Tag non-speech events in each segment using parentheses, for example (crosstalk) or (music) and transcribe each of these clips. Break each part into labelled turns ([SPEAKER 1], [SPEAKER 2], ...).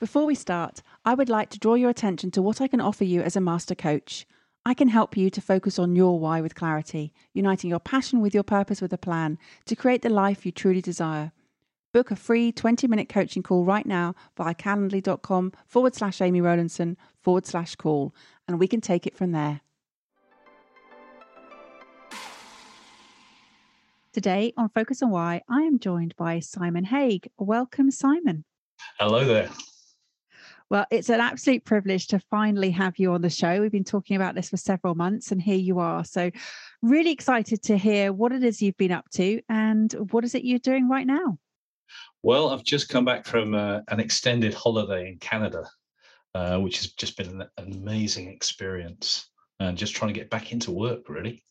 [SPEAKER 1] Before we start, I would like to draw your attention to what I can offer you as a master coach. I can help you to focus on your why with clarity, uniting your passion with your purpose with a plan to create the life you truly desire. Book a free 20 minute coaching call right now via calendly.com forward slash Amy Rowlandson forward slash call, and we can take it from there. Today on Focus on Why, I am joined by Simon Haigh. Welcome, Simon.
[SPEAKER 2] Hello there.
[SPEAKER 1] Well, it's an absolute privilege to finally have you on the show. We've been talking about this for several months, and here you are. So, really excited to hear what it is you've been up to and what is it you're doing right now.
[SPEAKER 2] Well, I've just come back from uh, an extended holiday in Canada, uh, which has just been an, amazing experience, and just trying to get back into work, really.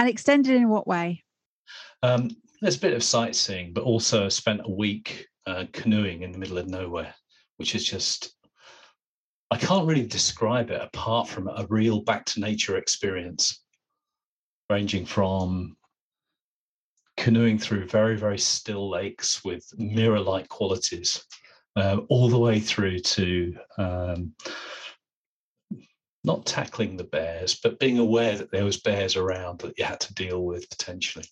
[SPEAKER 1] And extended in what way?
[SPEAKER 2] Um, there's a bit of sightseeing, but also spent a week uh, canoeing in the middle of nowhere which is just I can't really describe it apart from a real back to nature experience, ranging from canoeing through very, very still lakes with mirror like qualities, uh, all the way through to um, not tackling the bears, but being aware that there was bears around that you had to deal with potentially.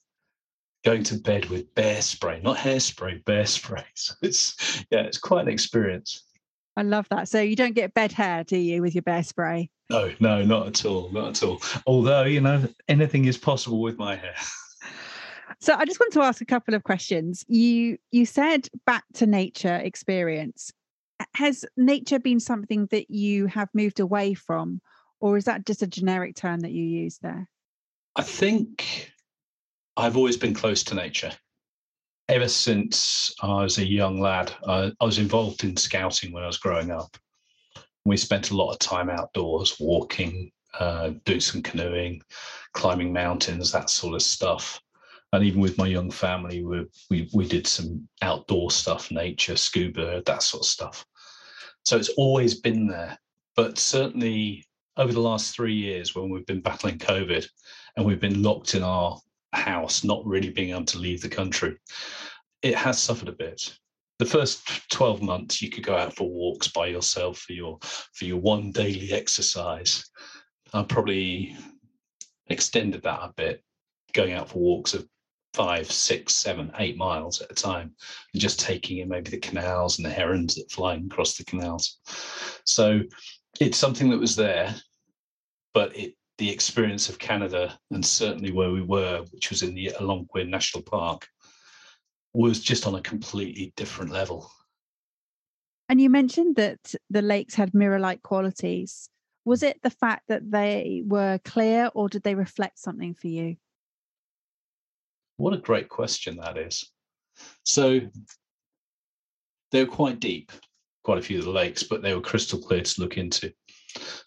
[SPEAKER 2] Going to bed with bear spray, not hairspray, bear spray. (laughs) So it's yeah, it's quite an experience.
[SPEAKER 1] I love that. So you don't get bed hair, do you, with your bear spray?
[SPEAKER 2] No, no, not at all, not at all. Although you know, anything is possible with my hair. (laughs)
[SPEAKER 1] So I just want to ask a couple of questions. You you said back to nature experience. Has nature been something that you have moved away from, or is that just a generic term that you use there?
[SPEAKER 2] I think I've always been close to nature ever since I was a young lad, I, I was involved in scouting when I was growing up. We spent a lot of time outdoors, walking, uh, doing some canoeing, climbing mountains, that sort of stuff. And even with my young family, we, we, we did some outdoor stuff, nature, scuba, that sort of stuff. So it's always been there. But certainly over the last three years, when we've been battling COVID and we've been locked in our house, not really being able to leave the country, it has suffered a bit. The first 12 months you could go out for walks by yourself for your for your one daily exercise. I probably extended that a bit, going out for walks of five, six, seven, eight miles at a time, and just taking in maybe the canals and the herons that fly across the canals. So it's something that was there, but it the experience of Canada and certainly where we were, which was in the Algonquin National Park, was just on a completely different level.
[SPEAKER 1] And you mentioned that the lakes had mirror like qualities. Was it the fact that they were clear or did they reflect something for you?
[SPEAKER 2] What a great question that is. So they were quite deep, quite a few of the lakes, but they were crystal clear to look into.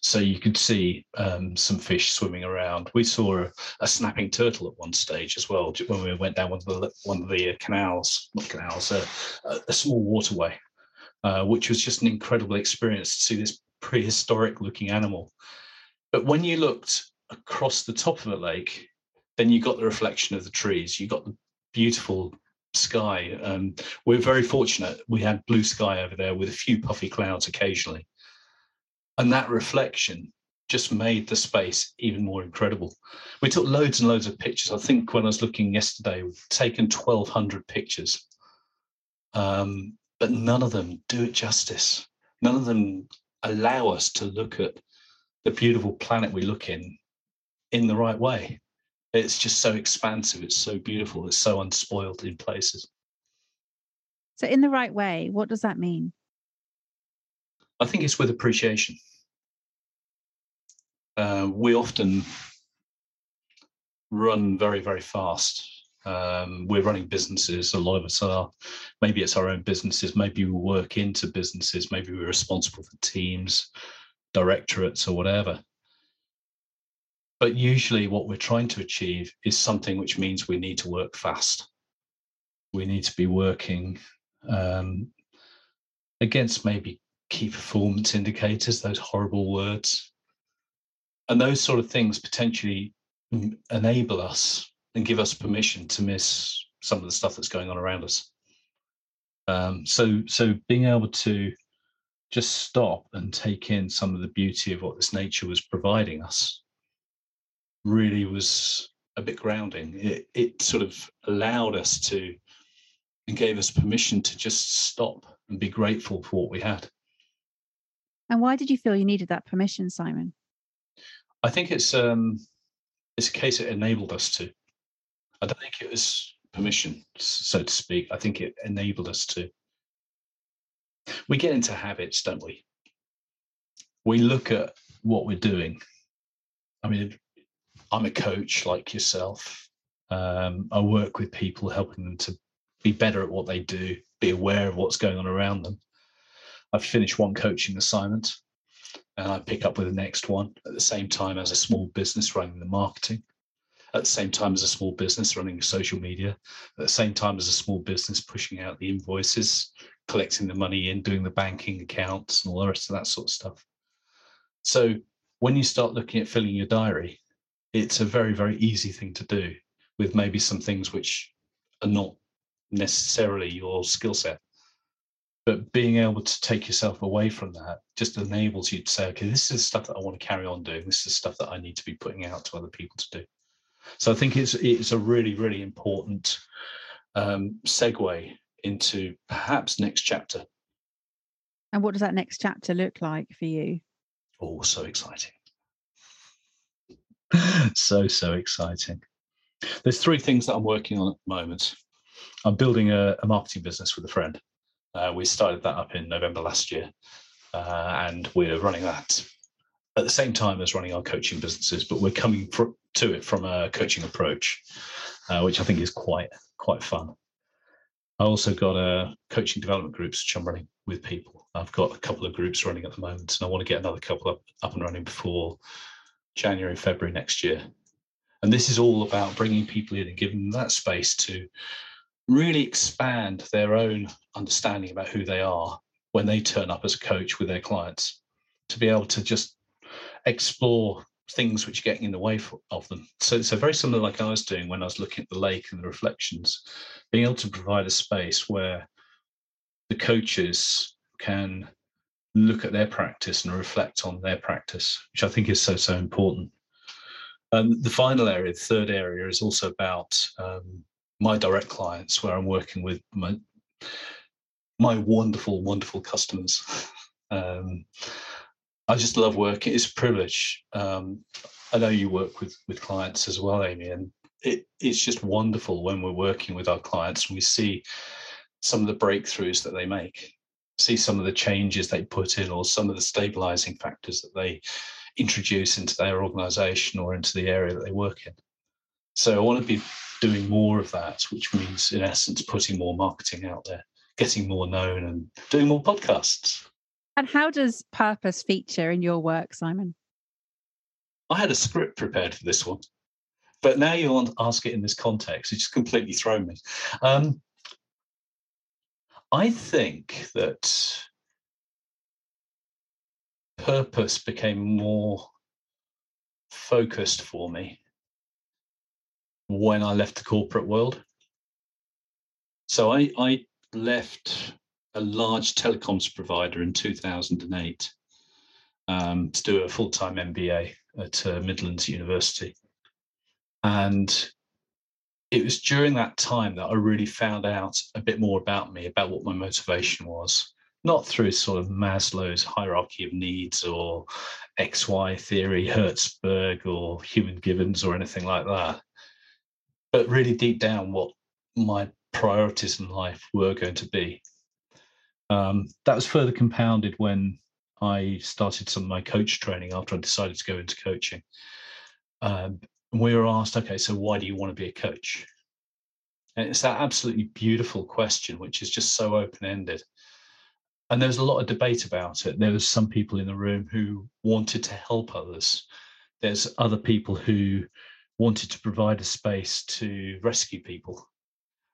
[SPEAKER 2] So you could see um, some fish swimming around. We saw a, a, snapping turtle at one stage as well when we went down one of the one of the canals, not canals, uh, a small waterway, uh, which was just an incredible experience to see this prehistoric looking animal. But when you looked across the top of the lake, then you got the reflection of the trees. You got the beautiful sky. Um, we're very fortunate. We had blue sky over there with a few puffy clouds occasionally and that reflection just made the space even more incredible. We took loads and loads of pictures. I think when I was looking yesterday, we've taken 1,200 pictures, um, but none of them do it justice. None of them allow us to look at the beautiful planet we look in in the right way. It's just so expansive. It's so beautiful. It's so unspoiled in places.
[SPEAKER 1] So, in the right way, what does that mean?
[SPEAKER 2] I think it's with appreciation. Uh, we often run very, very fast Um, we're running businesses. A lot of us are. Maybe it's our own businesses. Maybe we work into businesses. Maybe we're responsible for teams, directorates, or whatever. But usually, what we're trying to achieve is something which means we need to work fast. We need to be working um, against maybe key performance indicators, those horrible words. And those sort of things potentially enable us and give us permission to miss some of the stuff that's going on around us. Um, so, so being able to just stop and take in some of the beauty of what this nature was providing us really was a bit grounding. It, it sort of allowed us to and gave us permission to just stop and be grateful for what we had.
[SPEAKER 1] And why did you feel you needed that permission, Simon?
[SPEAKER 2] I think it's um, it's a case it enabled us to. I don't think it was permission, so to speak. I think it enabled us to. We get into habits, don't we? We look at what we're doing. I mean, I'm a coach like yourself. Um, I work with people, helping them to be better at what they do, be aware of what's going on around them. I've finished one coaching assignment and I pick up with the next one at the same time as a small business running the marketing, at the same time as a small business running social media, at the same time as a small business pushing out the invoices, collecting the money in, doing the banking accounts, and all the rest of that sort of stuff. So when you start looking at filling your diary, it's a very, very easy thing to do with maybe some things which are not necessarily your skill set but being able to take yourself away from that just enables you to say okay this is stuff that i want to carry on doing. This is stuff that i need to be putting out to other people to do. So i think it's it's a really really important um, segue into perhaps next chapter.
[SPEAKER 1] And what does that next chapter look like for you?
[SPEAKER 2] Oh so exciting. (laughs) So so exciting. There's three things that i'm working on at the moment. I'm building a, a marketing business with a friend. Uh, we started that up in November last year, uh, and we're running that at the same time as running our coaching businesses. But we're coming fr- to it from a coaching approach, uh, which I think is quite quite fun. I also got a coaching development groups which I'm running with people. I've got a couple of groups running at the moment, and I want to get another couple up, up and running before January, February next year. And this is all about bringing people in and giving them that space to really expand their own understanding about who they are when they turn up as a coach with their clients to be able to just explore things which are getting in the way for, of them. So, so very similar like I was doing when I was looking at the lake and the reflections, being able to provide a space where the coaches can look at their practice and reflect on their practice, which I think is so, so important. And the final area, the third area, is also about um, my direct clients where I'm working with my my wonderful, wonderful customers. (laughs) Um, I just love working. It's a privilege. Um, I know you work with with clients as well, Amy, and it, it's just wonderful when we're working with our clients and we see some of the breakthroughs that they make, see some of the changes they put in, or some of the stabilizing factors that they introduce into their organization or into the area that they work in. So I want to be doing more of that, which means, in essence, putting more marketing out there, getting more known, and doing more podcasts.
[SPEAKER 1] And how does purpose feature in your work, Simon?
[SPEAKER 2] I had a script prepared for this one, but now you want to ask it in this context, it's just completely thrown me. Um, I think that purpose became more focused for me when I left the corporate world. So I, I left a large telecoms provider in 2008 um, to do a full time MBA at uh, Midlands University. And it was during that time that I really found out a bit more about me, about what my motivation was, not through sort of Maslow's hierarchy of needs or XY theory, Herzberg or Human Givens or anything like that, but really deep down what my priorities in life were going to be. Um, that was further compounded when I started some of my coach training after I decided to go into coaching. Um, we were asked, okay, so why do you want to be a coach? And it's that absolutely beautiful question, which is just so open ended. And there was a lot of debate about it. There was some people in the room who wanted to help others. There's other people who wanted to provide a space to rescue people.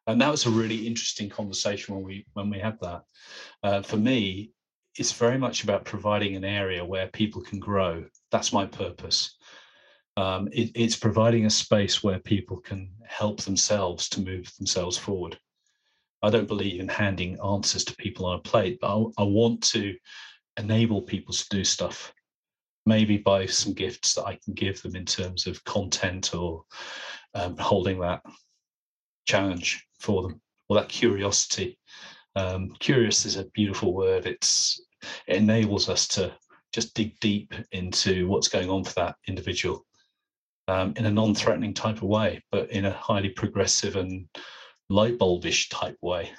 [SPEAKER 2] And that was a really interesting conversation when we when we had that. Uh, for me, it's very much about providing an area where people can grow. That's my purpose. Um, it, it's providing a space where people can help themselves to move themselves forward. I don't believe in handing answers to people on a plate, but I, I want to enable people to do stuff. Maybe by some gifts that I can give them in terms of content or um, holding that challenge for them or that curiosity. Um, curious is a beautiful word. It's it enables us to just dig deep into what's going on for that individual um, in a non-threatening type of way, but in a highly progressive and light bulbish type way.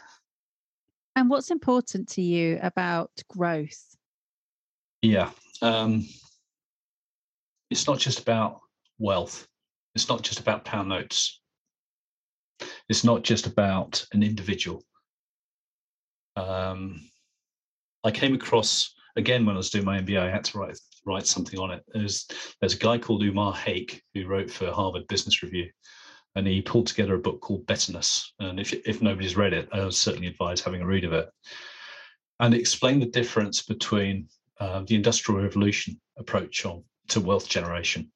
[SPEAKER 1] And what's important to you about growth?
[SPEAKER 2] Yeah, um, it's not just about wealth. It's not just about pound notes. It's not just about an individual. Um, I came across again when I was doing my MBA. I had to write write something on it. There's there's a guy called Umair Haque who wrote for Harvard Business Review, and he pulled together a book called Betterness. And if if nobody's read it, I would certainly advise having a read of it. And explain the difference between uh, the Industrial Revolution approach on to wealth generation,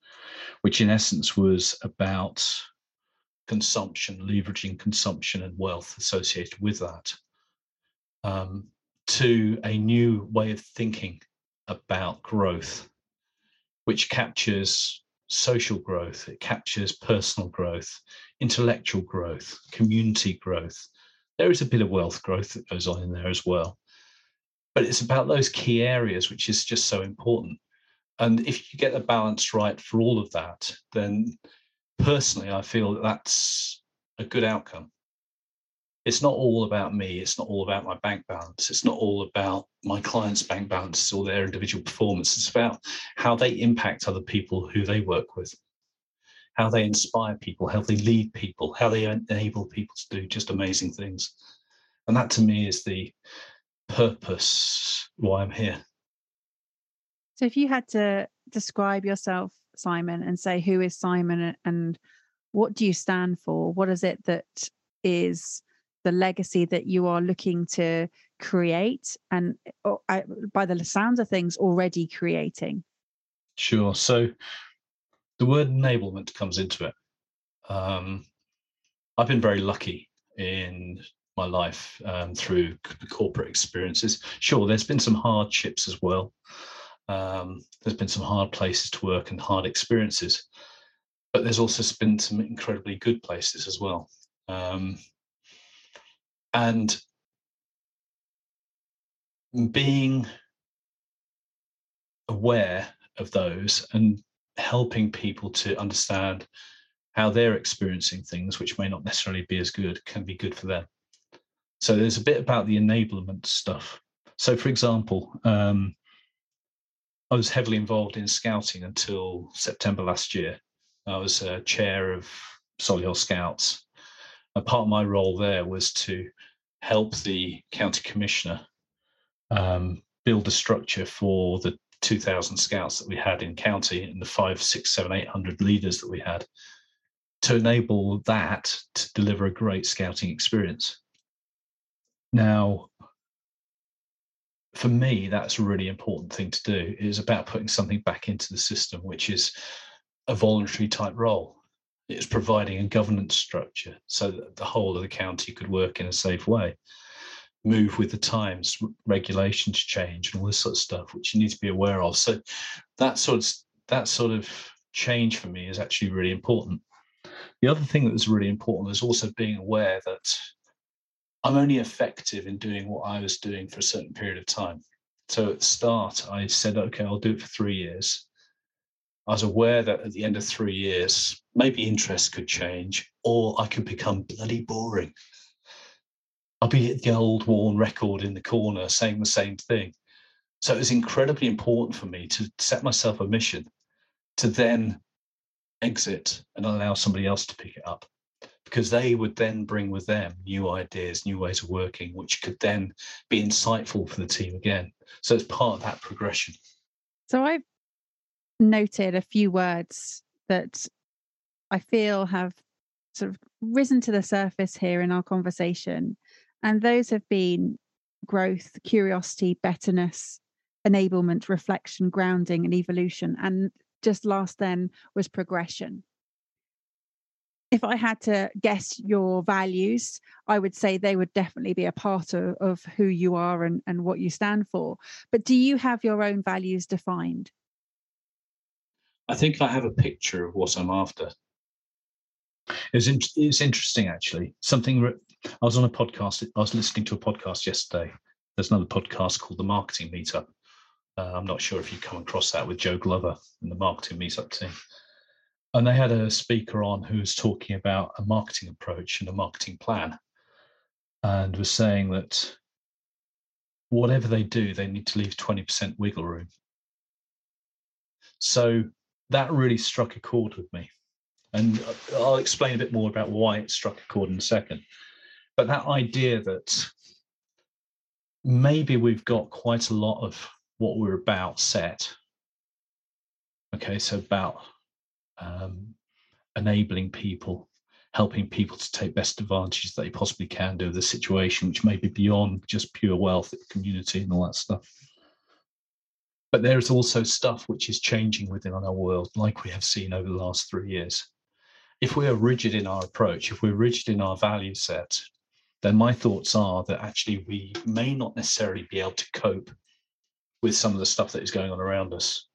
[SPEAKER 2] which in essence was about consumption, leveraging consumption and wealth associated with that, um, to a new way of thinking about growth, which captures social growth, it captures personal growth, intellectual growth, community growth. There is a bit of wealth growth that goes on in there as well. But it's about those key areas, which is just so important. And if you get the balance right for all of that, then personally, I feel that that's a good outcome it's not all about me. It's not all about my bank balance. It's not all about my client's bank balances or their individual performance. It's about how they impact other people who they work with, how they inspire people, how they lead people, how they enable people to do just amazing things. And that to me is the purpose why I'm here.
[SPEAKER 1] So if you had to describe yourself, Simon, and say who is Simon and what do you stand for? What is it that is the legacy that you are looking to create and uh, by the sounds of things already creating?
[SPEAKER 2] Sure. So the word enablement comes into it. Um, i've been very lucky in my life um, through corporate experiences. Sure there's been some hardships as well um, there's been some hard places to work and hard experiences but there's also been some incredibly good places as well. Um, and being aware of those and helping people to understand how they're experiencing things which may not necessarily be as good can be good for them. So there's a bit about the enablement stuff. So for example um, i was heavily involved in scouting until september last year i was uh, chair of solihull scouts a part of my role there was to help the county commissioner um, build a structure for the 2,000 scouts that we had in county and the five, six, seven, eight hundred leaders that we had to enable that to deliver a great scouting experience. Now, for me, that's a really important thing to do. It is about putting something back into the system, which is a voluntary type role. It's providing a governance structure so that the whole of the county could work in a safe way, move with the times, regulations change, and all this sort of stuff, which you need to be aware of. So that sort of that sort of change for me is actually really important. The other thing that was really important was also being aware that I'm only effective in doing what I was doing for a certain period of time. So at the start, I said, okay, I'll do it for three years. I was aware that at the end of three years, maybe interest could change or I could become bloody boring. I'll be the old worn record in the corner saying the same thing. So it was incredibly important for me to set myself a mission to then exit and allow somebody else to pick it up. Because they would then bring with them new ideas, new ways of working, which could then be insightful for the team again. So it's part of that progression.
[SPEAKER 1] So I've noted a few words that I feel have sort of risen to the surface here in our conversation. And those have been growth, curiosity, betterness, enablement, reflection, grounding, and evolution. And just last then was progression. If I had to guess your values, I would say they would definitely be a part of, of who you are and, and what you stand for. But do you have your own values defined?
[SPEAKER 2] I think I have a picture of what I'm after. It's, in, it's interesting, actually. Something I was on a podcast. I was listening to a podcast yesterday. There's another podcast called The Marketing Meetup. Uh, I'm not sure if you come across that with Joe Glover and the Marketing Meetup team. And they had a speaker on who was talking about a marketing approach and a marketing plan, and was saying that whatever they do, they need to leave 20% wiggle room. So that really struck a chord with me. And I'll explain a bit more about why it struck a chord in a second. But that idea that maybe we've got quite a lot of what we're about set. Okay, so about um, enabling people, helping people to take best advantage that they possibly can do of the situation, which may be beyond just pure wealth, community, and all that stuff. But there is also stuff which is changing within our world, like we have seen over the last three years if we are rigid in our approach, if we're rigid in our value set, then my thoughts are that actually we may not necessarily be able to cope with some of the stuff that is going on around us.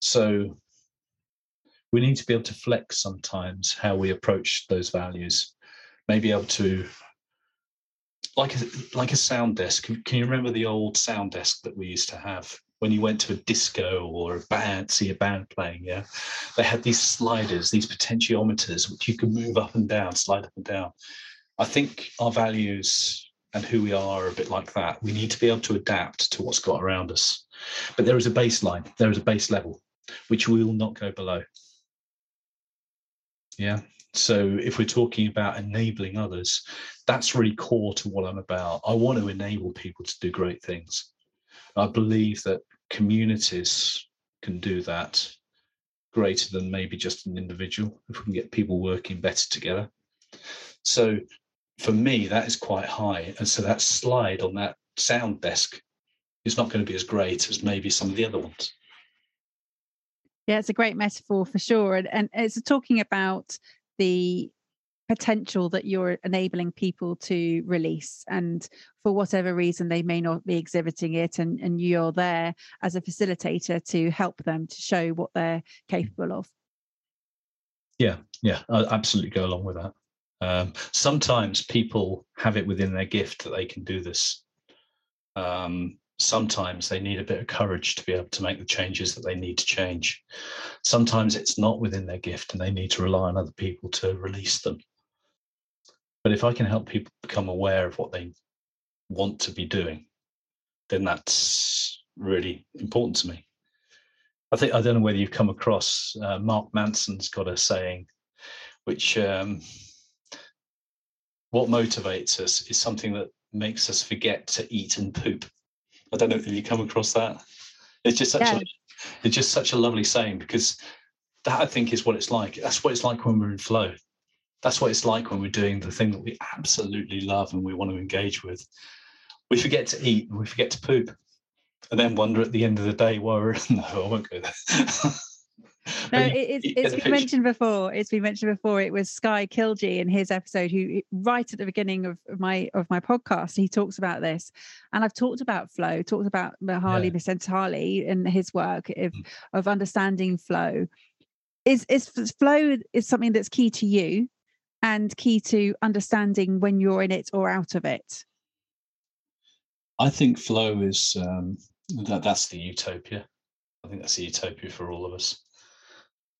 [SPEAKER 2] So we need to be able to flex sometimes how we approach those values. Maybe able to like a like a sound desk. Can you remember the old sound desk that we used to have? when you went to a disco or a band, see a band playing, yeah, they had these sliders, these potentiometers, which you could move up and down, slide up and down. I think our values and who we are are a bit like that. We need to be able to adapt to what's got around us. But there is a baseline, there is a base level, which we will not go below. Yeah. So if we're talking about enabling others, that's really core to what I'm about. I want to enable people to do great things. I believe that communities can do that greater than maybe just an individual if we can get people working better together. So for me, that is quite high. And so that slide on that sound desk is not going to be as great as maybe some of the other ones.
[SPEAKER 1] Yeah, it's a great metaphor for sure. And, and it's talking about the potential that you're enabling people to release and for whatever reason they may not be exhibiting it and, and you're there as a facilitator to help them to show what they're capable of
[SPEAKER 2] yeah yeah i absolutely go along with that um, sometimes people have it within their gift that they can do this um, sometimes they need a bit of courage to be able to make the changes that they need to change sometimes it's not within their gift and they need to rely on other people to release them but if I can help people become aware of what they want to be doing, then that's really important to me. I think I don't know whether you've come across uh, Mark Manson's got a saying, which um, what motivates us is something that makes us forget to eat and poop. I don't know if you come across that. It's just such yeah. a it's just such a lovely saying because that I think is what it's like. That's what it's like when we're in flow that's what it's like when we're doing the thing that we absolutely love and we want to engage with. We forget to eat and we forget to poop, and then wonder at the end of the day why we're (laughs) no, I won't go there. (laughs) (laughs)
[SPEAKER 1] no, it, it's, it's been mentioned before. It's been mentioned before. It was Sky Kilgee in his episode, who right at the beginning of my of my podcast, he talks about this, and I've talked about flow, talked about Mihaly yeah. Csikszentmihalyi in his work of, mm. of understanding flow. Is is flow is something that's key to you? and key to understanding when you're in it or out of it?
[SPEAKER 2] I think flow is um, that that's the utopia. I think that's the utopia for all of us.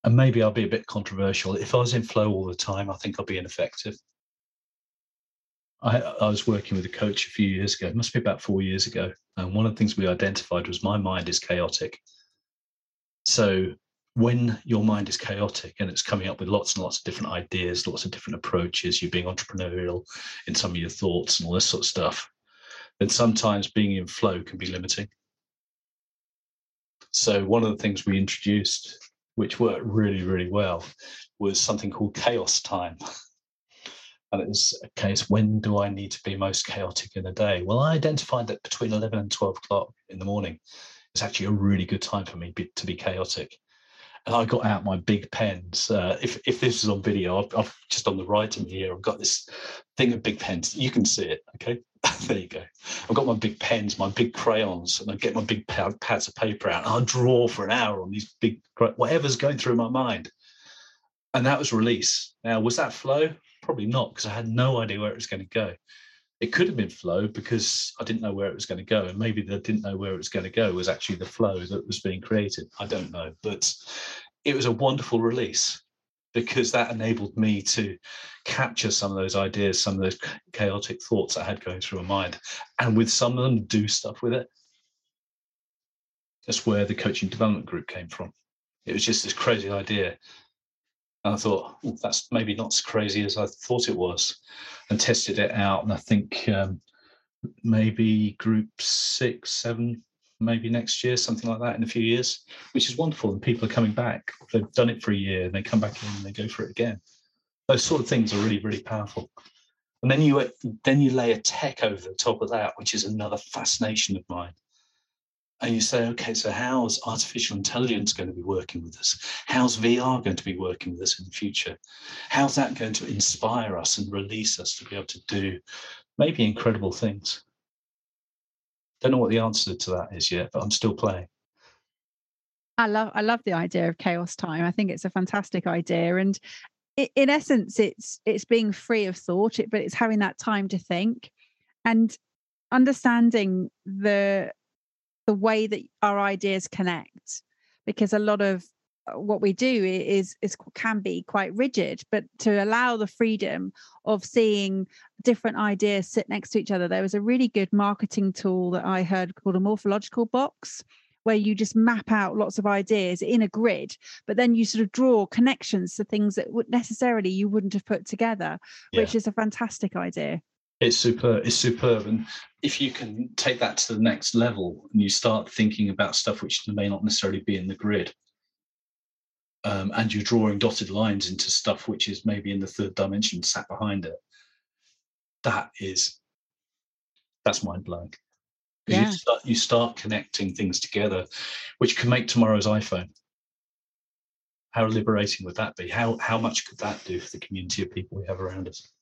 [SPEAKER 2] And maybe I'll be a bit controversial. If I was in flow all the time, I think I'd be ineffective. I, I was working with a coach a few years ago, must be about four years ago. And one of the things we identified was my mind is chaotic. So when your mind is chaotic and it's coming up with lots and lots of different ideas, lots of different approaches, you're being entrepreneurial in some of your thoughts and all this sort of stuff, then sometimes being in flow can be limiting. So, one of the things we introduced, which worked really, really well, was something called chaos time. And it was a case when do I need to be most chaotic in a day? Well, I identified that between 11 and 12 o'clock in the morning is actually a really good time for me be, to be chaotic. And I got out my big pens. Uh, if, if this is on video, I've, I've, just on the right me here, I've got this thing of big pens. You can see it, okay? (laughs) there you go. I've got my big pens, my big crayons, and I get my big pads of paper out. And I'll draw for an hour on these big, whatever's going through my mind. And that was release. Now, was that flow? Probably not, because I had no idea where it was going to go. It could have been flow because I didn't know where it was going to go. And maybe they didn't know where it was going to go was actually the flow that was being created. I don't know. But it was a wonderful release because that enabled me to capture some of those ideas, some of those chaotic thoughts I had going through my mind, and with some of them do stuff with it. That's where the coaching development group came from. It was just this crazy idea and I thought, oh, that's maybe not as crazy as I thought it was, and tested it out. And I think um, maybe group six, seven, maybe next year, something like that in a few years, which is wonderful. And people are coming back. They've done it for a year and they come back in and they go for it again. Those sort of things are really, really powerful. And then you then you lay a tech over the top of that, which is another fascination of mine and you say, okay, so how's artificial intelligence going to be working with us? How's VR going to be working with us in the future? How's that going to inspire us and release us to be able to do maybe incredible things? Don't know what the answer to that is yet, but I'm still playing.
[SPEAKER 1] I love I love the idea of chaos time. I think it's a fantastic idea, and in essence, it's it's being free of thought, but it's having that time to think and understanding the the way that our ideas connect because a lot of uh, what we do is is can be quite rigid but to allow the freedom of seeing different ideas sit next to each other there was a really good marketing tool that i heard called a morphological box where you just map out lots of ideas in a grid but then you sort of draw connections to things that would necessarily you wouldn't have put together yeah. which is a fantastic idea
[SPEAKER 2] it's super it's superb. And if you can take that to the next level and you start thinking about stuff which may not necessarily be in the grid um, and you're drawing dotted lines into stuff which is maybe in the third dimension sat behind it that is that's mind-blowing. Yeah. you start you start connecting things together which can make tomorrow's iphone. How liberating would that be? How how much could that do for the community of people we have around us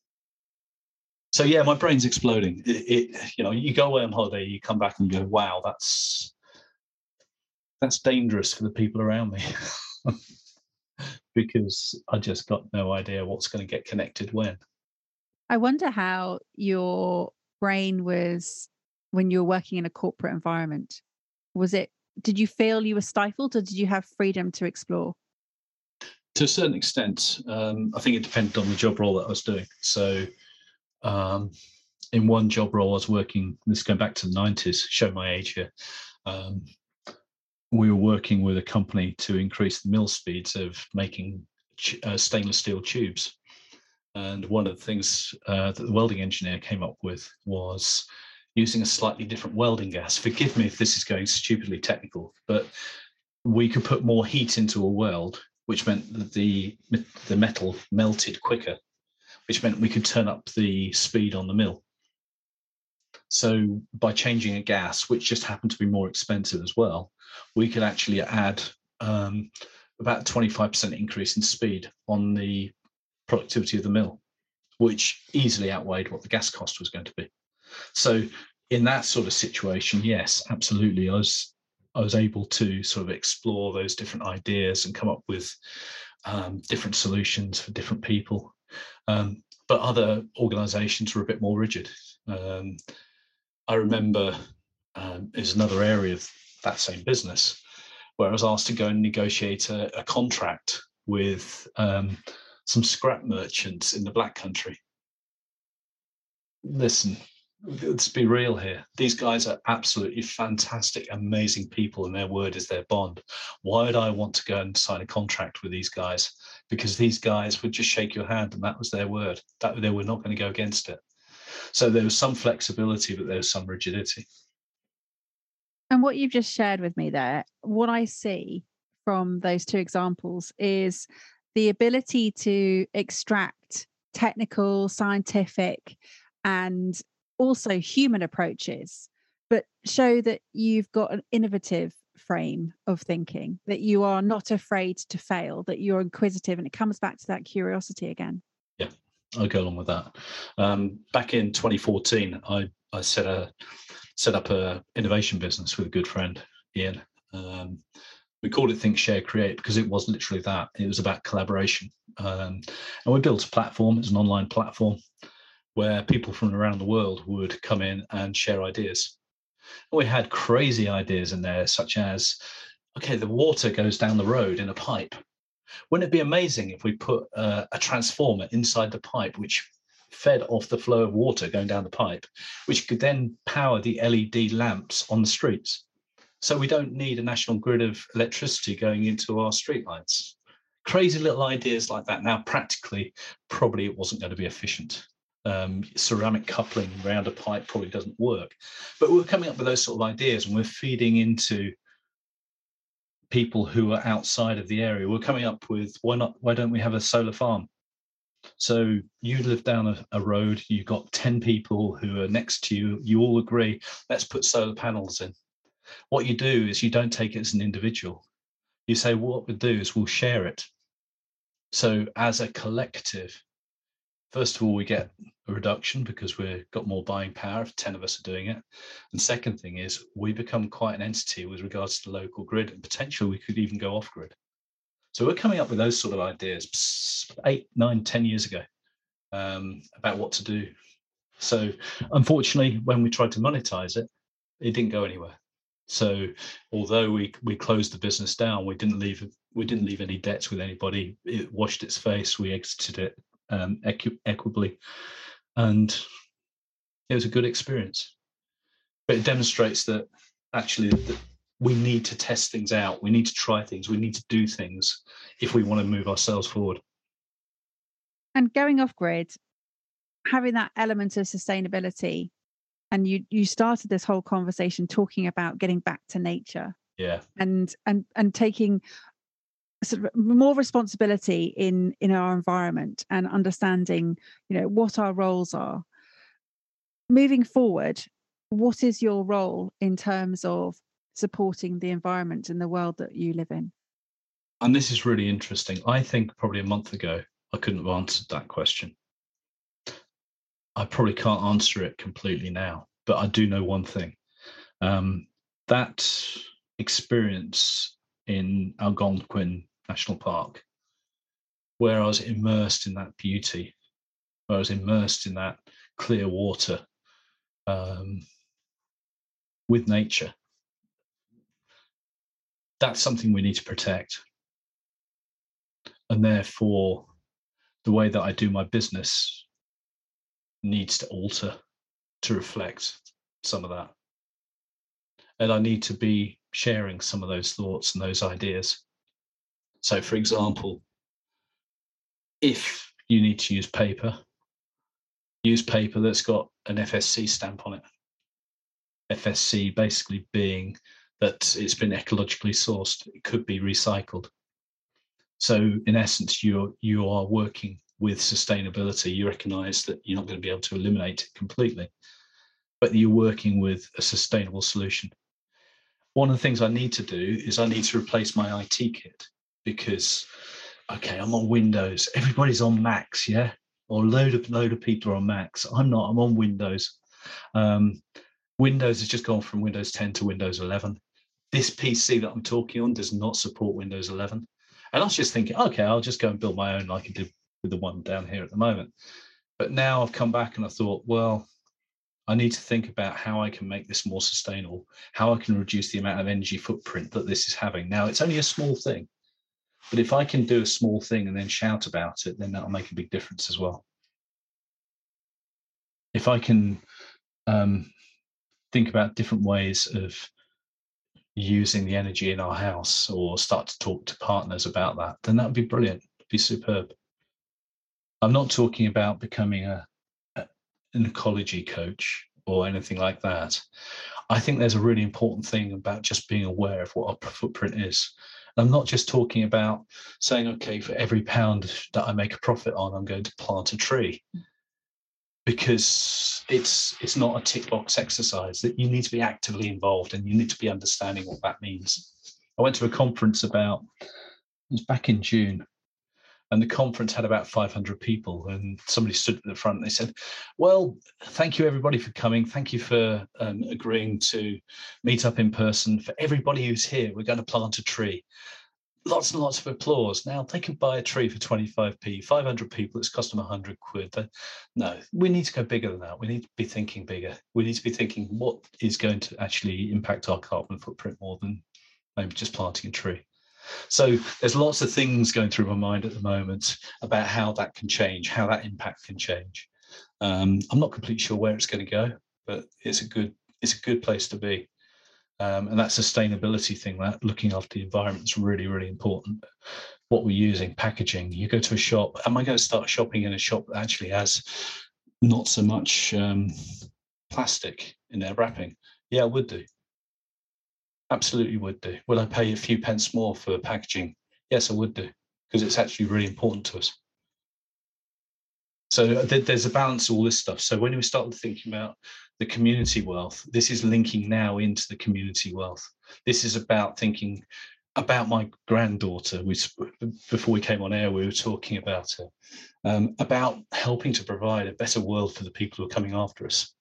[SPEAKER 2] so yeah, my brain's exploding. It, it, you know, you go away on holiday, you come back and you go, wow, that's that's dangerous for the people around me. (laughs) because I just got no idea what's going to get connected when.
[SPEAKER 1] I wonder how your brain was when you were working in a corporate environment. Was it, did you feel you were stifled or did you have freedom to explore?
[SPEAKER 2] To a certain extent, um, I think it depended on the job role that I was doing. So um, in one job role, I was working, this going back to the 90s, show my age here. Um, we were working with a company to increase the mill speeds of making uh, stainless steel tubes. And one of the things uh, that the welding engineer came up with was using a slightly different welding gas. Forgive me if this is going stupidly technical, but we could put more heat into a weld, which meant that the the metal melted quicker which meant we could turn up the speed on the mill. So by changing a gas, which just happened to be more expensive as well, we could actually add um, about 25% increase in speed on the productivity of the mill, which easily outweighed what the gas cost was going to be. So in that sort of situation, yes, absolutely, I was I was able to sort of explore those different ideas and come up with um, different solutions for different people. Um, but other organisations were a bit more rigid. Um, I remember um, is another area of that same business where I was asked to go and negotiate a, a contract with um, some scrap merchants in the Black Country. Listen, let's be real here. These guys are absolutely fantastic, amazing people, and their word is their bond. Why would I want to go and sign a contract with these guys? Because these guys would just shake your hand, and that was their word. That they were not going to go against it. So there was some flexibility, but there was some rigidity.
[SPEAKER 1] And what you've just shared with me there, what I see from those two examples is the ability to extract technical, scientific, and also human approaches, but show that you've got an innovative frame of thinking, that you are not afraid to fail, that you're inquisitive, and it comes back to that curiosity again.
[SPEAKER 2] Yeah, I'll go along with that. Um, back in 2014, I, I set a set up a innovation business with a good friend, Ian. Um, we called it Think, Share, Create because it was literally that. It was about collaboration. Um, and we built a platform, it's an online platform where people from around the world would come in and share ideas. And we had crazy ideas in there, such as okay, the water goes down the road in a pipe. Wouldn't it be amazing if we put uh, a transformer inside the pipe, which fed off the flow of water going down the pipe, which could then power the LED lamps on the streets? So we don't need a national grid of electricity going into our streetlights. Crazy little ideas like that. Now, practically, probably it wasn't going to be efficient um, ceramic coupling around a pipe probably doesn't work. But we're coming up with those sort of ideas and we're feeding into people who are outside of the area. We're coming up with why not? Why don't we have a solar farm? So you live down a, a road, you've got 10 people who are next to you, you all agree, let's put solar panels in. What you do is you don't take it as an individual. You say, what we'll do is we'll share it. So as a collective, first of all, we get a reduction because we've got more buying power if 10 of us are doing it. And second thing is we become quite an entity with regards to the local grid and potentially we could even go off grid. So we're coming up with those sort of ideas eight, nine, ten years ago um, about what to do. So unfortunately, when we tried to monetize it, it didn't go anywhere. So although we we closed the business down, we didn't leave we didn't leave any debts with anybody. It washed its face. We exited it um, equi- equitably, and it was a good experience. But it demonstrates that actually that we need to test things out. We need to try things. We need to do things if we want to move ourselves forward.
[SPEAKER 1] And going off grid, having that element of sustainability, and you you started this whole conversation talking about getting back to nature.
[SPEAKER 2] Yeah.
[SPEAKER 1] And and and taking sort of more responsibility in in our environment and understanding you know what our roles are. Moving forward what is your role in terms of supporting the environment and the world that you live in?
[SPEAKER 2] And this is really interesting. I think probably a month ago i couldn't have answered that question. I probably can't answer it completely now but i do know one thing. Um, that experience in Algonquin National Park, where I was immersed in that beauty, where I was immersed in that clear water um, with nature. That's something we need to protect. And therefore, the way that I do my business needs to alter to reflect some of that. And I need to be sharing some of those thoughts and those ideas. So, for example, if you need to use paper, use paper that's got an FSC stamp on it. FSC basically being that it's been ecologically sourced, it could be recycled. So, in essence, you're you are working with sustainability. You recognise that you're not going to be able to eliminate it completely, but you're working with a sustainable solution one of the things I need to do is I need to replace my IT kit because, okay, I'm on Windows. Everybody's on Macs, yeah, or load of load of people are on Macs. I'm not. I'm on Windows. Um, Windows has just gone from Windows 10 to Windows 11. This PC that I'm talking on does not support Windows 11. And I was just thinking, okay, I'll just go and build my own like I did with the one down here at the moment. But now I've come back and I thought, well, I need to think about how I can make this more sustainable, how I can reduce the amount of energy footprint that this is having. Now, it's only a small thing, but if I can do a small thing and then shout about it, then that'll make a big difference as well. If I can um, think about different ways of using the energy in our house or start to talk to partners about that, then that would be brilliant, be superb. I'm not talking about becoming a, an ecology coach or anything like that. I think there's a really important thing about just being aware of what our footprint is. I'm not just talking about saying, okay, for every pound that I make a profit on, I'm going to plant a tree because it's it's not a tick box exercise that you need to be actively involved and you need to be understanding what that means i went to a conference about it was back in june and the conference had about 500 people and somebody stood at the front and they said well thank you everybody for coming thank you for um, agreeing to meet up in person for everybody who's here we're going to plant a tree lots and lots of applause. Now they can buy a tree for 25p, 500 people, it's cost them 100 quid. no, we need to go bigger than that. We need to be thinking bigger. We need to be thinking what is going to actually impact our carbon footprint more than maybe just planting a tree. So there's lots of things going through my mind at the moment about how that can change, how that impact can change. Um, I'm not completely sure where it's going to go, but it's a good it's a good place to be. Um, and that sustainability thing, that looking after the environment is really, really important. What we're using, packaging. You go to a shop. Am I going to start shopping in a shop that actually has not so much um, plastic in their wrapping? Yeah, I would do. Absolutely would do. Will I pay a few pence more for packaging? Yes, I would do because it's actually really important to us. So there's a balance of all this stuff. So when we start thinking about the community wealth. This is linking now into the community wealth. This is about thinking about my granddaughter. We, before we came on air, we were talking about it, um, about helping to provide a better world for the people who are coming after us.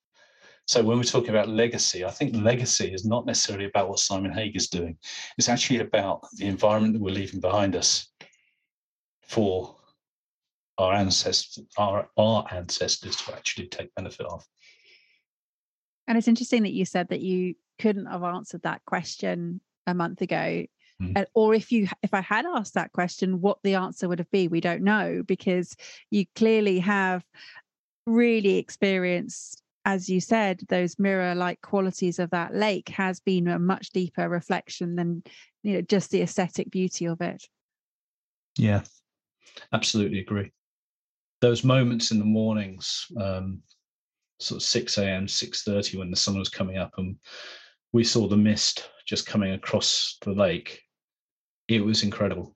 [SPEAKER 2] So when we're talking about legacy, I think legacy is not necessarily about what Simon Hague is doing. It's actually about the environment that we're leaving behind us for our ancestors, our, our ancestors to actually take benefit of.
[SPEAKER 1] And it's interesting that you said that you couldn't have answered that question a month ago. Mm. or if you if i had asked that question what the answer would have been we don't know because you clearly have really experienced as you said those mirror like qualities of that lake has been a much deeper reflection than you know just the aesthetic beauty of it.
[SPEAKER 2] Yeah absolutely agree. Those moments in the mornings um, sort of 6 a.m 6.30 when the sun was coming up and we saw the mist just coming across the lake it was incredible.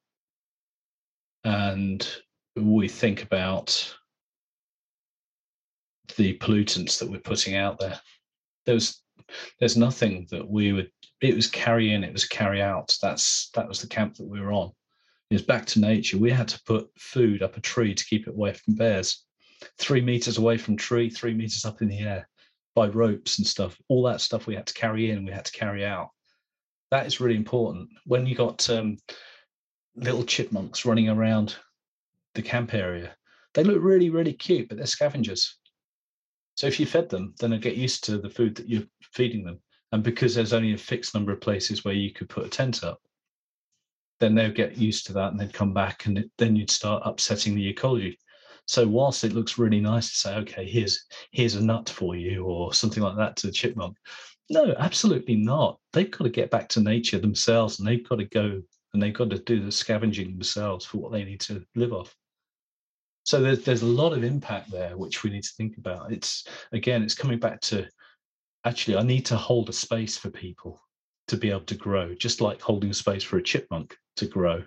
[SPEAKER 2] And we think about the pollutants that we're putting out there there's there's nothing that we would it was carry in it was carry out that's that was the camp that we were on it was back to nature we had to put food up a tree to keep it away from bears three meters away from tree, three meters up in the air by ropes and stuff. All that stuff we had to carry in, we had to carry out. That is really important. When you got um, little chipmunks running around the camp area, they look really, really cute, but they're scavengers. So if you fed them, then they'd get used to the food that you're feeding them. And because there's only a fixed number of places where you could put a tent up, then they'll get used to that and they'd come back and it, then you'd start upsetting the ecology. So whilst it looks really nice to say, okay, here's here's a nut for you or something like that to the chipmunk, no, absolutely not. They've got to get back to nature themselves and they've got to go and they've got to do the scavenging themselves for what they need to live off. So there's there's a lot of impact there which we need to think about. It's again, it's coming back to actually I need to hold a space for people to be able to grow, just like holding space for a chipmunk to grow.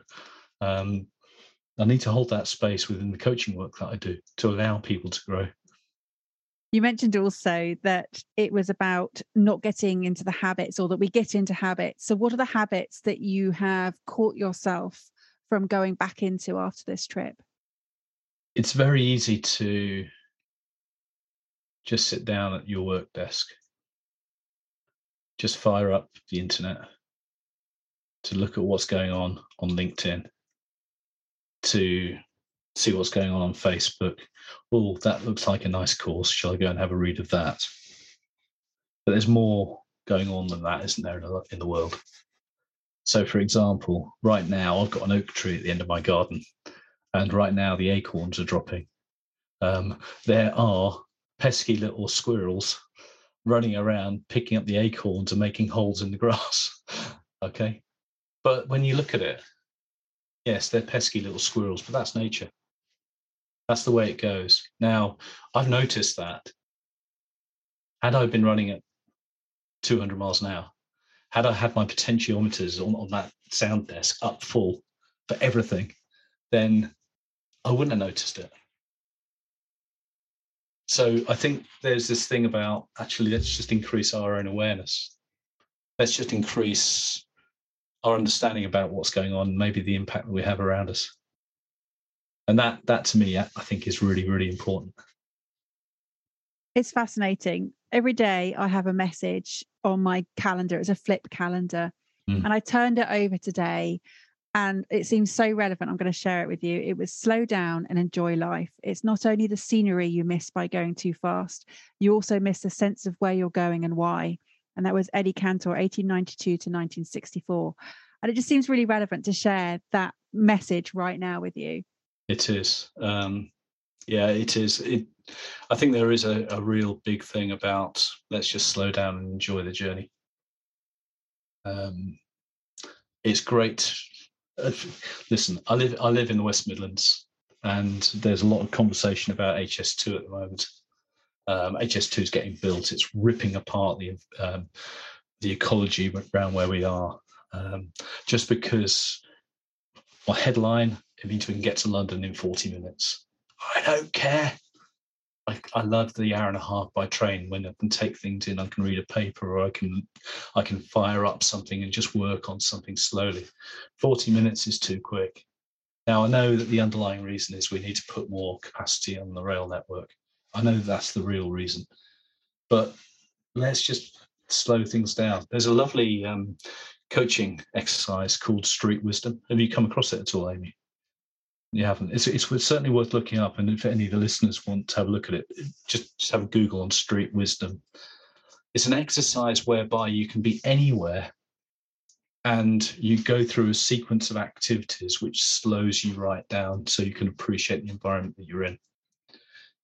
[SPEAKER 2] Um, I need to hold that space within the coaching work that I do to allow people to grow.
[SPEAKER 1] You mentioned also that it was about not getting into the habits or that we get into habits. So, what are the habits that you have caught yourself from going back into after this trip?
[SPEAKER 2] It's very easy to just sit down at your work desk, just fire up the internet to look at what's going on on LinkedIn to see what's going on on Facebook. Oh, that looks like a nice course. Shall I go and have a read of that? But there's more going on than that, isn't there, in the world? So, for example, right now I've got an oak tree at the end of my garden, and right now the acorns are dropping. Um, there are pesky little squirrels running around picking up the acorns and making holes in the grass. (laughs) okay. But when you look at it, yes, they're pesky little squirrels, but that's nature. That's the way it goes. Now, I've noticed that. Had I been running at 200 miles an hour, had I had my potentiometers on, on that sound desk up full for everything, then I wouldn't have noticed it. So I think there's this thing about actually let's just increase our own awareness. Let's just increase our understanding about what's going on, maybe the impact that we have around us. And that that to me I think is really, really important.
[SPEAKER 1] It's fascinating. Every day I have a message on my calendar. It's a flip calendar. Mm. And I turned it over today and it seems so relevant. I'm going to share it with you. It was slow down and enjoy life. It's not only the scenery you miss by going too fast, you also miss the sense of where you're going and why. And that was Eddie Cantor, 1892 to 1964. And it just seems really relevant to share that message right now with you.
[SPEAKER 2] It is. Um, yeah, it is. It, I think there is a, a real big thing about let's just slow down and enjoy the journey. Um, it's great (laughs) listen, I live I live in the West Midlands, and there's a lot of conversation about HS2 at the moment. Um, HS2 is getting built; it's ripping apart the um, the ecology around where we are. Um, just because my headline it means we can get to London in 40 minutes. I don't care. I, I love the hour and a half by train when I can take things in. I can read a paper, or I can, I can fire up something and just work on something slowly. Forty minutes is too quick. Now I know that the underlying reason is we need to put more capacity on the rail network. I know that's the real reason, but let's just slow things down. There's a lovely um, coaching exercise called Street Wisdom. Have you come across it at all, Amy? You haven't, it's, it's certainly worth looking up. And if any of the listeners want to have a look at it, just, just have a Google on street wisdom. It's an exercise whereby you can be anywhere and you go through a sequence of activities which slows you right down so you can appreciate the environment that you're in.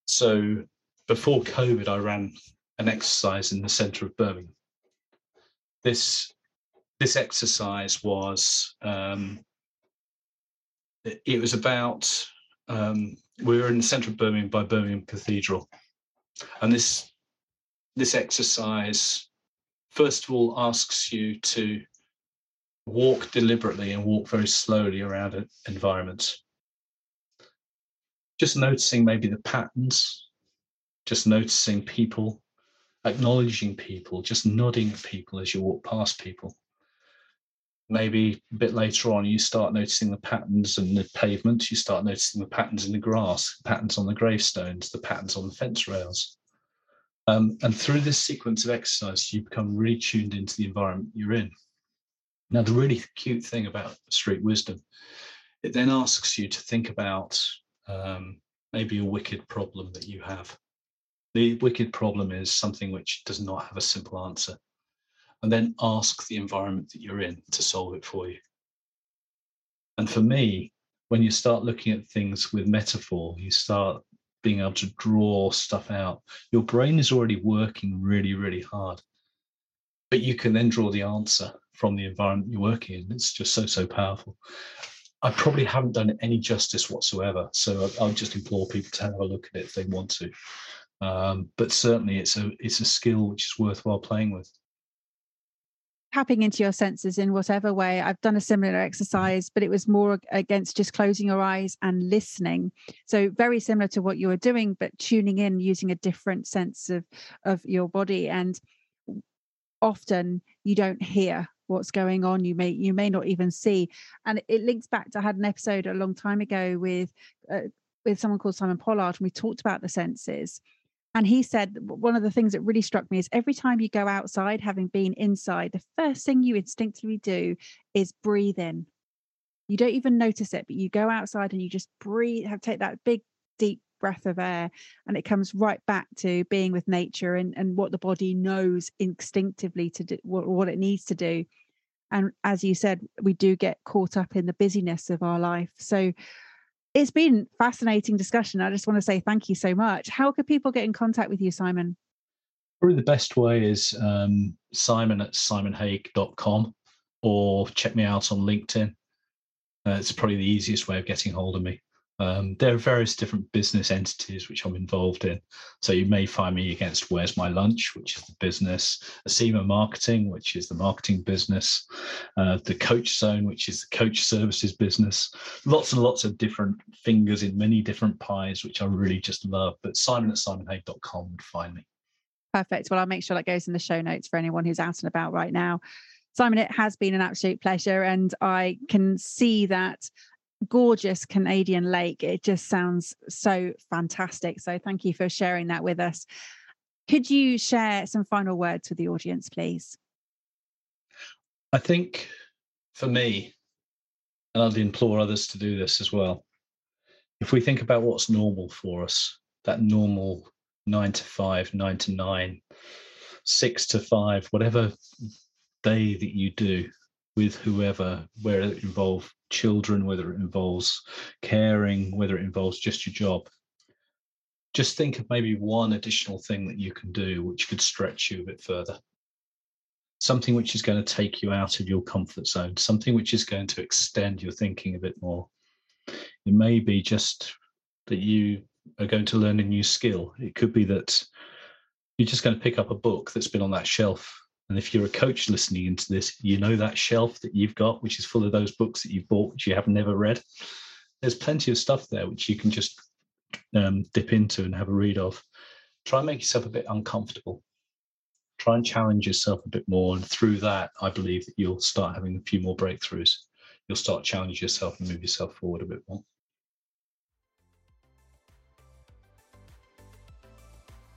[SPEAKER 2] So before COVID, I ran an exercise in the centre of Birmingham. This this exercise was um, it was about um, we were in the centre of Birmingham by Birmingham Cathedral, and this this exercise first of all asks you to walk deliberately and walk very slowly around an environment. Just noticing maybe the patterns, just noticing people, acknowledging people, just nodding at people as you walk past people maybe a bit later on you start noticing the patterns in the pavement you start noticing the patterns in the grass patterns on the gravestones the patterns on the fence rails. Um, and through this sequence of exercise you become really tuned into the environment you're in. Now the really cute thing about street wisdom it then asks you to think about um, maybe a wicked problem that you have. The wicked problem is something which does not have a simple answer and then ask the environment that you're in to solve it for you. And for me, when you start looking at things with metaphor, you start being able to draw stuff out. Your brain is already working really, really hard. But you can then draw the answer from the environment you're working in. It's just so, so powerful. I probably haven't done it any justice whatsoever. So I'll just implore people to have a look at it if they want to. Um, but certainly it's a it's a skill which is worthwhile playing with
[SPEAKER 1] tapping into your senses in whatever way. I've done a similar exercise, but it was more against just closing your eyes and listening. So very similar to what you were doing, but tuning in using a different sense of of your body. And often you don't hear what's going on. You may you may not even see. And it links back to I had an episode a long time ago with uh, with someone called Simon Pollard, and we talked about the senses and he said one of the things that really struck me is every time you go outside, having been inside, the first thing you instinctively do is breathe in. You don't even notice it, but you go outside and you just breathe, have take that big, deep breath of air, and it comes right back to being with nature and, and what the body knows instinctively to do what, what it needs to do. And as you said, we do get caught up in the busyness of our life. So it's been fascinating discussion. I just want to say thank you so much. How could people get in contact with you, Simon?
[SPEAKER 2] Probably the best way is um, simon at simonhague.com or check me out on LinkedIn. Uh, it's probably the easiest way of getting hold of me. Um, there are various different business entities which I'm involved in. So you may find me against Where's My Lunch, which is the business, Acima Marketing, which is the marketing business, uh, the Coach Zone, which is the coach services business. Lots and lots of different fingers in many different pies, which I really just love. But Simon at simonhague.com would find me.
[SPEAKER 1] Perfect. Well, I'll make sure that goes in the show notes for anyone who's out and about right now. Simon, it has been an absolute pleasure. And I can see that gorgeous Canadian lake. It just sounds so fantastic. So thank you for sharing that with us. Could you share some final words with the audience, please?
[SPEAKER 2] I think for me, and I'd implore others to do this as well, if we think about what's normal for us, that normal nine to five, nine to nine, six to five, whatever day that you do with whoever, where it involves children, whether it involves caring, whether it involves just your job. Just think of maybe one additional thing that you can do which could stretch you a bit further. Something which is going to take you out of your comfort zone, something which is going to extend your thinking a bit more. It may be just that you are going to learn a new skill. It could be that you're just going to pick up a book that's been on that shelf and if you're a coach listening into this, you know that shelf that you've got, which is full of those books that you've bought, which you have never read. There's plenty of stuff there which you can just um, dip into and have a read of. Try and make yourself a bit uncomfortable. Try and challenge yourself a bit more. And through that, I believe that you'll start having a few more breakthroughs. You'll start challenge yourself and move yourself forward a bit more.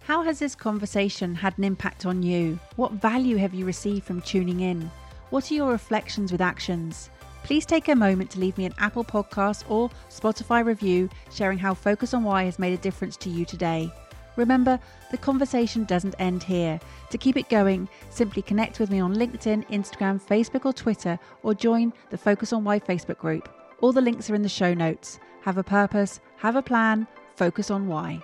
[SPEAKER 1] How has this conversation had an impact on you? What value have you received from tuning in? What are your reflections with actions? Please take a moment to leave me an Apple Podcast or Spotify review sharing how Focus on Why has made a difference to you today. Remember, the conversation doesn't end here. To keep it going, simply connect with me on LinkedIn, Instagram, Facebook, or Twitter, or join the Focus on Why Facebook group. All the links are in the show notes. Have a purpose, have a plan, focus on why.